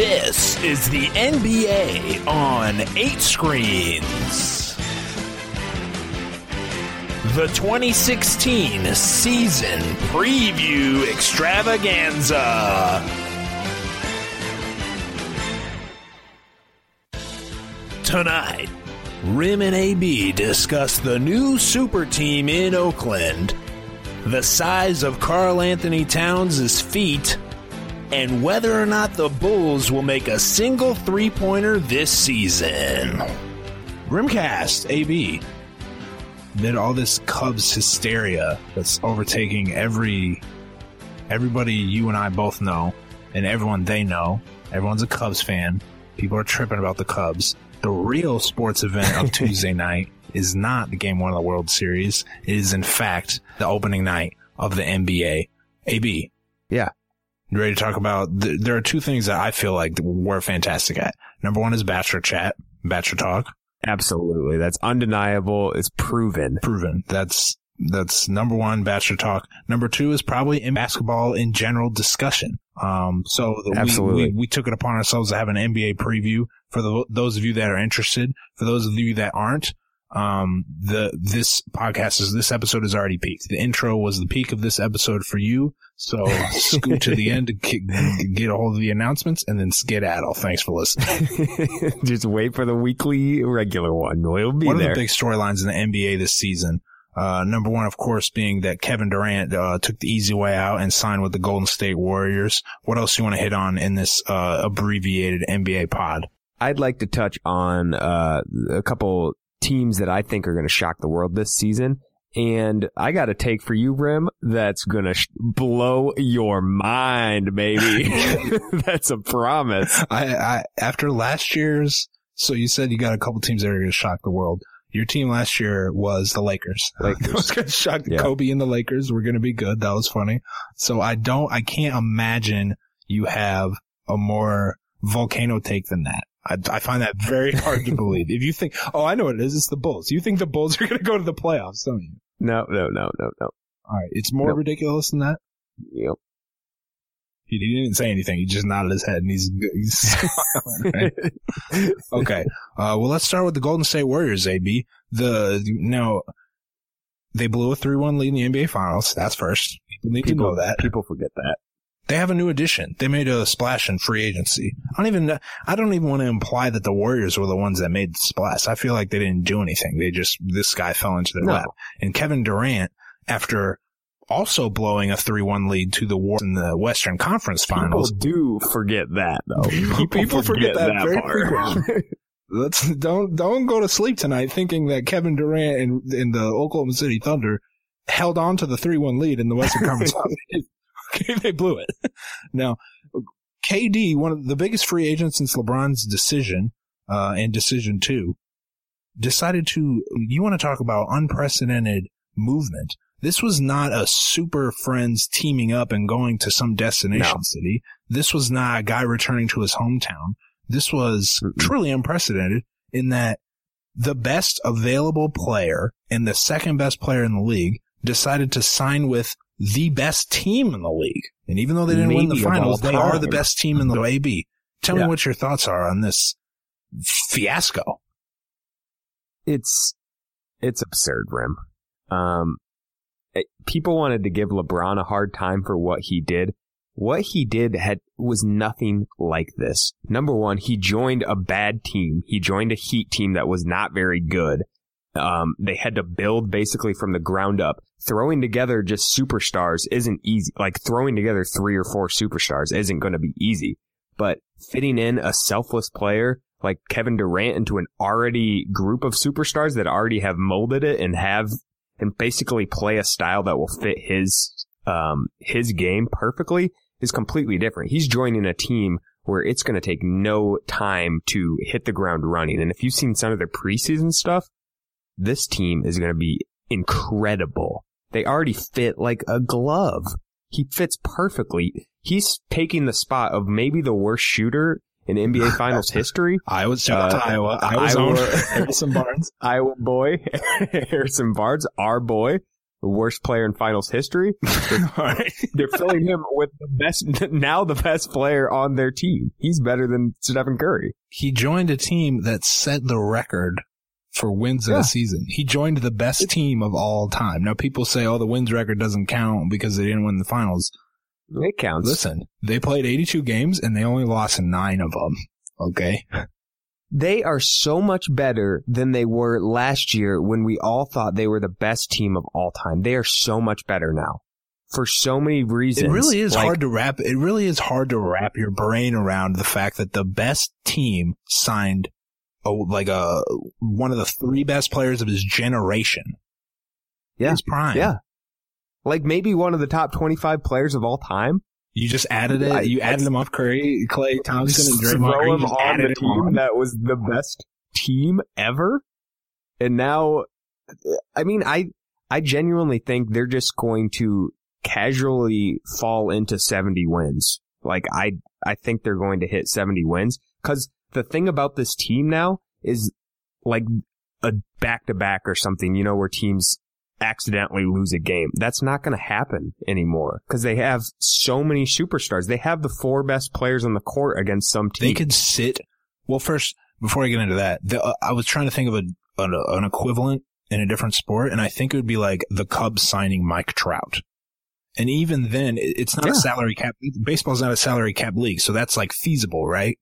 This is the NBA on eight screens. The 2016 season preview extravaganza. Tonight, Rim and AB discuss the new super team in Oakland, the size of Karl-Anthony Towns' feet, and whether or not the Bulls will make a single three pointer this season. Rimcast AB. Amid all this Cubs hysteria that's overtaking every everybody you and I both know, and everyone they know, everyone's a Cubs fan. People are tripping about the Cubs. The real sports event of Tuesday night is not the game one of the World Series. It is in fact the opening night of the NBA. AB. Yeah. You ready to talk about? Th- there are two things that I feel like we're fantastic at. Number one is Bachelor Chat, Bachelor Talk. Absolutely. That's undeniable. It's proven. Proven. That's that's number one, Bachelor Talk. Number two is probably in basketball in general discussion. Um, so the, Absolutely. We, we, we took it upon ourselves to have an NBA preview for the, those of you that are interested. For those of you that aren't, um, the, this podcast is, this episode is already peaked. The intro was the peak of this episode for you. So scoot to the end to get, get a hold of the announcements and then skedaddle. Thanks for listening. Just wait for the weekly regular one. We'll be One there. of the big storylines in the NBA this season uh, number one, of course, being that Kevin Durant uh, took the easy way out and signed with the Golden State Warriors. What else do you want to hit on in this uh, abbreviated NBA pod? I'd like to touch on uh, a couple teams that I think are going to shock the world this season. And I got a take for you, Rim, that's going to sh- blow your mind, baby. that's a promise. I, I after last year's, so you said you got a couple teams that are going to shock the world. Your team last year was the Lakers. Lakers. Was going to shock Yeah. Kobe and the Lakers. We're going to be good. That was funny. So I don't, I can't imagine you have a more volcano take than that. I, I find that very hard to believe. If you think, oh, I know what it is. It's the Bulls. You think the Bulls are going to go to the playoffs, don't you? No, no, no, no, no. All right. It's more Nope. ridiculous than that. Yep. He, he didn't say anything. He just nodded his head and he's, he's smiling, right? Okay. Uh, well, let's start with the Golden State Warriors, AB. The, now, they blew a 3-1 lead in the NBA Finals. That's first. People need to know that. People forget that. They have a new addition. They made a splash in free agency. I don't even, I don't even want to imply that the Warriors were the ones that made the splash. I feel like they didn't do anything. They just, this guy fell into their No. lap. And Kevin Durant, after also blowing a 3-1 lead to the Warriors in the Western Conference Finals. People Finals, do forget that, though. People forget that very part. let's don't don't go to sleep tonight thinking that Kevin Durant and, and the Oklahoma City Thunder held on to the three one lead in the Western Conference. Okay, they blew it. Now, KD, one of the biggest free agents since LeBron's decision uh, and decision two, decided to. You want to talk about unprecedented movement? This was not a super friends teaming up and going to some destination No. city. This was not a guy returning to his hometown. This was Mm-mm. truly unprecedented in that the best available player and the second best player in the league decided to sign with the best team in the league. And even though they didn't win the finals, they are the best team in the AB. Tell Yeah. me what your thoughts are on this fiasco. it's it's absurd, Rim. Um, it- people wanted to give LeBron a hard time for what he did. What he did had was nothing like this. Number one, he joined a bad team. He joined a Heat team that was not very good. Um, they had to build basically from the ground up. Throwing together just superstars isn't easy. Like throwing together three or four superstars isn't going to be easy. But fitting in a selfless player like Kevin Durant into an already group of superstars that already have molded it and have and basically play a style that will fit his um his game perfectly is completely different. He's joining a team where it's going to take no time to hit the ground running. And if you've seen some of their preseason stuff, this team is going to be incredible. They already fit like a glove. He fits perfectly. He's taking the spot of maybe the worst shooter in NBA Finals history. Iowa, shout out to Uh, Iowa. Iowa's Iowa- own Harrison Barnes. Iowa boy, Harrison Barnes, our boy. the worst player in finals history. They're filling him with the best, now the best player on their team. He's better than Stephen Curry. He joined a team that set the record for wins in Yeah. a season. He joined the best team of all time. Now people say, oh, the wins record doesn't count because they didn't win the finals. It counts. Listen, they played 82 games and they only lost nine of them. Okay. They are so much better than they were last year when we all thought they were the best team of all time. They are so much better now for so many reasons. It really is Like, hard to wrap. It really is hard to wrap your brain around the fact that the best team signed, a, like a one of the three best players of his generation. Yeah. his prime. Yeah. Like maybe one of the top 25 players of all time. you just added it. You added him off Curry, Klay Thompson, and Draymond. throw him on the team on. that was the best team ever. And now, I mean, I, I genuinely think they're just going to casually fall into 70 wins. Like I, I think they're going to hit 70 wins. Cause the thing about this team now is like a back to back or something, you know, where teams accidentally lose a game. That's not going to happen anymore because they have so many superstars. They have the four best players on the court against some team. They could sit. Well, first, before I get into that, the, uh, I was trying to think of a an, an equivalent in a different sport, and I think it would be like the Cubs signing Mike Trout. And even then, it's not Yeah. a salary cap. Baseball's not a salary cap league, so that's like feasible, right?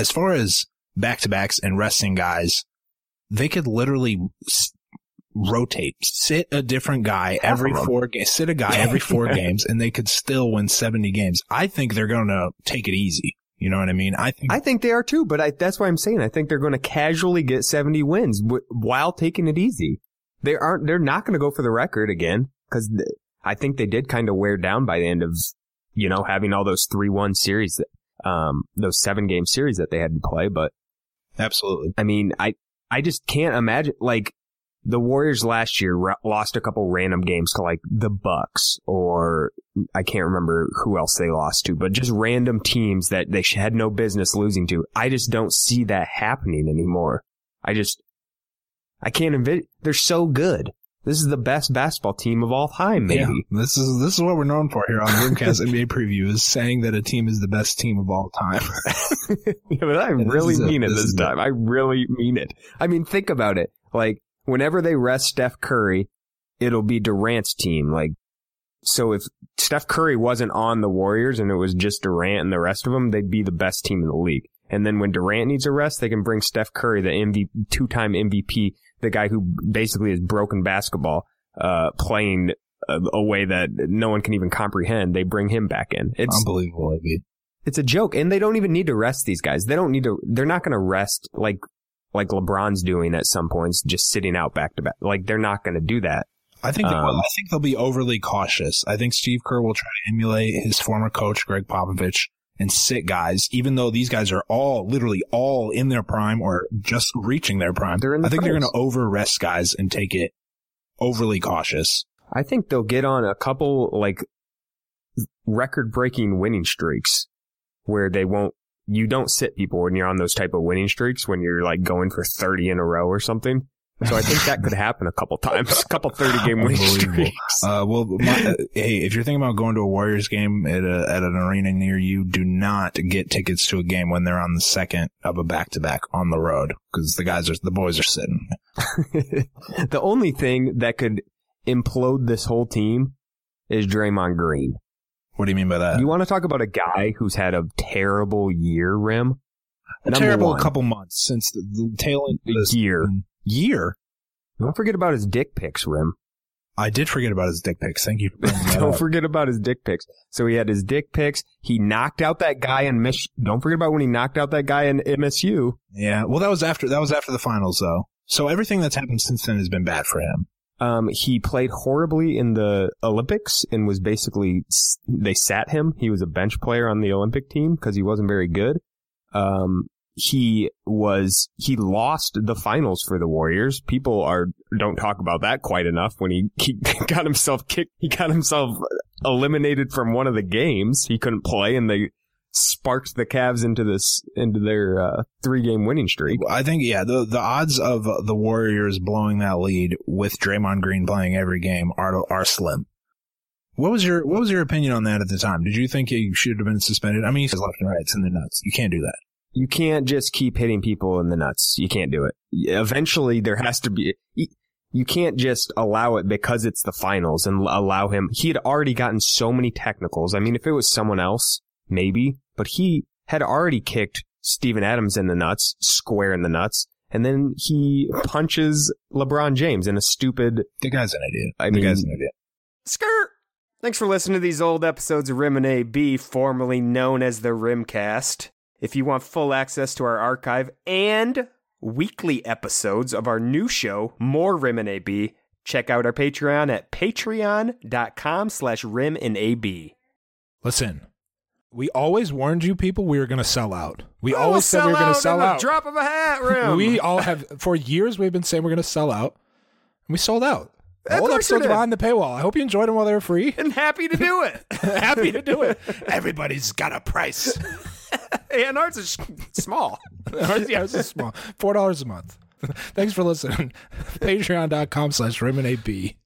As far as back to backs and resting guys, they could literally s- rotate, sit a different guy Half every four, games, sit a guy every four games, and they could still win seventy games. I think they're going to take it easy. You know what I mean? I think I think they are too, but I, that's why I'm saying I think they're going to casually get 70 wins w- while taking it easy. They aren't, they're not going to go for the record again because th- I think they did kind of wear down by the end of, you know, having all those 3-1 series, that, um, those seven game series that they had to play. But absolutely. I mean, I, I just can't imagine like the Warriors last year lost a couple random games to like the Bucks or I can't remember who else they lost to, but just random teams that they had no business losing to. I just don't see that happening anymore. I just, I can't envision. They're so good. This is the best basketball team of all time, maybe. Yeah, this is this is what we're known for here on Rimcast NBA Preview is saying that a team is the best team of all time. Yeah, but I this really is it. mean it This this is it. time. I really mean it. I mean, think about it. Like, whenever they rest Steph Curry, it'll be Durant's team. Like, so if Steph Curry wasn't on the Warriors and it was just Durant and the rest of them, they'd be the best team in the league. And then when Durant needs a rest, they can bring Steph Curry, the MVP, two-time MVP, the guy who basically is broken basketball, uh, playing a, a way that no one can even comprehend. They bring him back in. It's Unbelievable, AB. it's a joke, and they don't even need to rest these guys. They don't need to. They're not going to rest like like LeBron's doing at some points, just sitting out back to back. Like they're not going to do that. I think. Um, I think they'll be overly cautious. I think Steve Kerr will try to emulate his former coach Gregg Popovich and sit guys, even though these guys are all literally all in their prime or just reaching their prime. They're in the I think they're going to over rest guys and take it overly cautious. I think they'll get on a couple like record breaking winning streaks where they won't. You don't sit people when you're on those type of winning streaks when you're like going for 30 in a row or something. So I think that could happen a couple times, a couple 30 game winning Unbelievable. streaks. Uh, well, my, uh, hey, if you're thinking about going to a Warriors game at a, at an arena near you, do not get tickets to a game when they're on the second of a back to back on the road because the guys are the boys are sitting. the only thing that could implode this whole team is Draymond Green. What do you mean by that? you want to talk about a guy who's had a terrible year, Rim? a Number terrible one. couple months since the, the tail end of this Year. Year. Don't forget about his dick pics, Rim. I did forget about his dick pics. Thank you for Don't up. forget about his dick pics. So he had his dick pics. He knocked out that guy in Mich. Don't forget about when he knocked out that guy in MSU. Yeah, well, that was after that was after the finals though. So everything that's happened since then has been bad for him. Um, he played horribly in the Olympics and was basically they sat him. He was a bench player on the Olympic team because he wasn't very good. Um, he was he lost the finals for the Warriors. People are don't talk about that quite enough. When he, he got himself kicked, he got himself eliminated from one of the games. He couldn't play, and they sparked the Cavs into this into their uh, three game winning streak. I think yeah, the the odds of the Warriors blowing that lead with Draymond Green playing every game are are slim. What was your what was your opinion on that at the time? Did you think he should have been suspended? I mean, he's left and right. It's in the nuts. You can't do that. You can't just keep hitting people in the nuts. You can't do it. Eventually, there has to be. You can't just allow it because it's the finals and allow him. He had already gotten so many technicals. I mean, if it was someone else, maybe, but he had already kicked Steven Adams in the nuts, square in the nuts, and then he punches LeBron James in a stupid. The guy's an idiot. I the mean, guy's an idiot. Skirt. Thanks for listening to these old episodes of Rim and AB, formerly known as the Rimcast. If you want full access to our archive and weekly episodes of our new show, More Rim and AB, check out our Patreon at patreon.com slash rim and AB. Listen, we always warned you people we were going to sell out. We always said we were going to sell out. Drop of a hat, Rim. we all have for years we've been saying we're going to sell out. And we sold out. Of Old episodes behind the paywall. I hope you enjoyed them while they were free. and happy to do it. Happy to do it. Everybody's got a price. and ours is small. yeah, it's small. Four dollars a month. Thanks for listening. Patreon.com slash Rim and AB.